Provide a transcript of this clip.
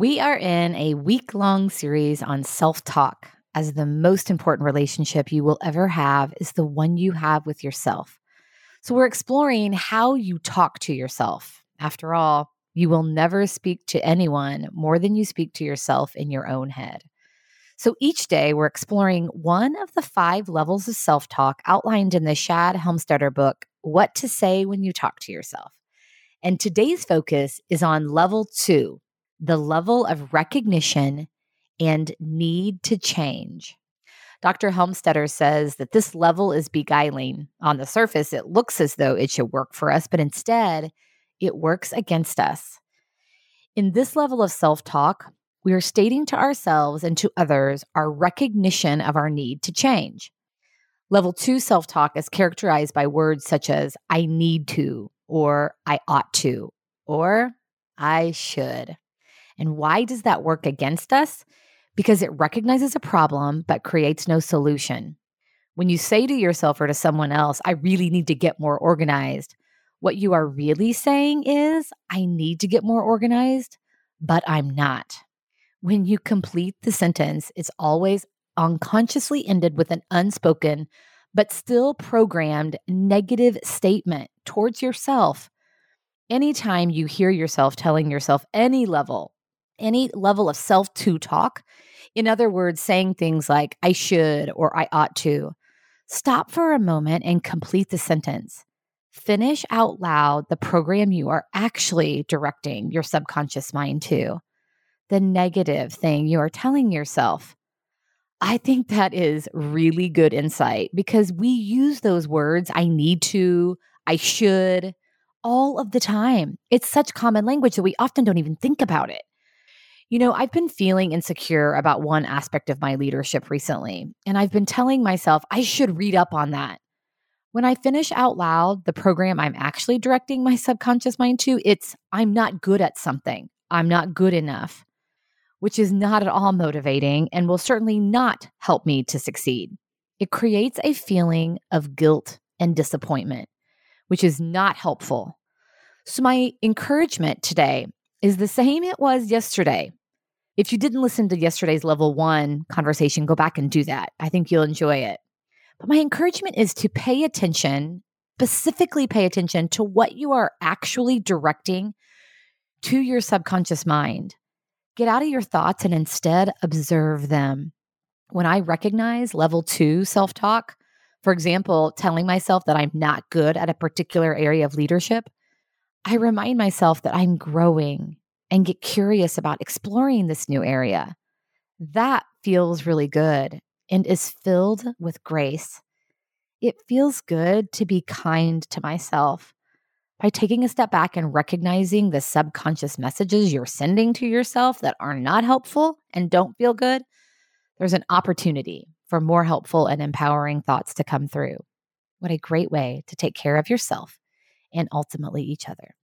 We are in a week long series on self talk, as the most important relationship you will ever have is the one you have with yourself. So, we're exploring how you talk to yourself. After all, you will never speak to anyone more than you speak to yourself in your own head. So, each day we're exploring one of the five levels of self talk outlined in the Shad Helmstetter book, What to Say When You Talk to Yourself. And today's focus is on level two the level of recognition and need to change. Dr. Helmstetter says that this level is beguiling. On the surface, it looks as though it should work for us, but instead, it works against us. In this level of self talk, we are stating to ourselves and to others our recognition of our need to change. Level two self talk is characterized by words such as I need to, or I ought to, or I should. And why does that work against us? Because it recognizes a problem but creates no solution. When you say to yourself or to someone else, I really need to get more organized, what you are really saying is, I need to get more organized, but I'm not. When you complete the sentence, it's always unconsciously ended with an unspoken, but still programmed negative statement towards yourself. Anytime you hear yourself telling yourself any level any level of self to talk. In other words, saying things like, I should or I ought to. Stop for a moment and complete the sentence. Finish out loud the program you are actually directing your subconscious mind to, the negative thing you are telling yourself. I think that is really good insight because we use those words, I need to, I should, all of the time. It's such common language that we often don't even think about it. You know, I've been feeling insecure about one aspect of my leadership recently, and I've been telling myself I should read up on that. When I finish out loud the program I'm actually directing my subconscious mind to, it's I'm not good at something. I'm not good enough, which is not at all motivating and will certainly not help me to succeed. It creates a feeling of guilt and disappointment, which is not helpful. So, my encouragement today is the same it was yesterday. If you didn't listen to yesterday's level one conversation, go back and do that. I think you'll enjoy it. But my encouragement is to pay attention, specifically pay attention to what you are actually directing to your subconscious mind. Get out of your thoughts and instead observe them. When I recognize level two self talk, for example, telling myself that I'm not good at a particular area of leadership, I remind myself that I'm growing and get curious about exploring this new area. That feels really good and is filled with grace. It feels good to be kind to myself. By taking a step back and recognizing the subconscious messages you're sending to yourself that are not helpful and don't feel good, there's an opportunity for more helpful and empowering thoughts to come through. What a great way to take care of yourself and ultimately each other.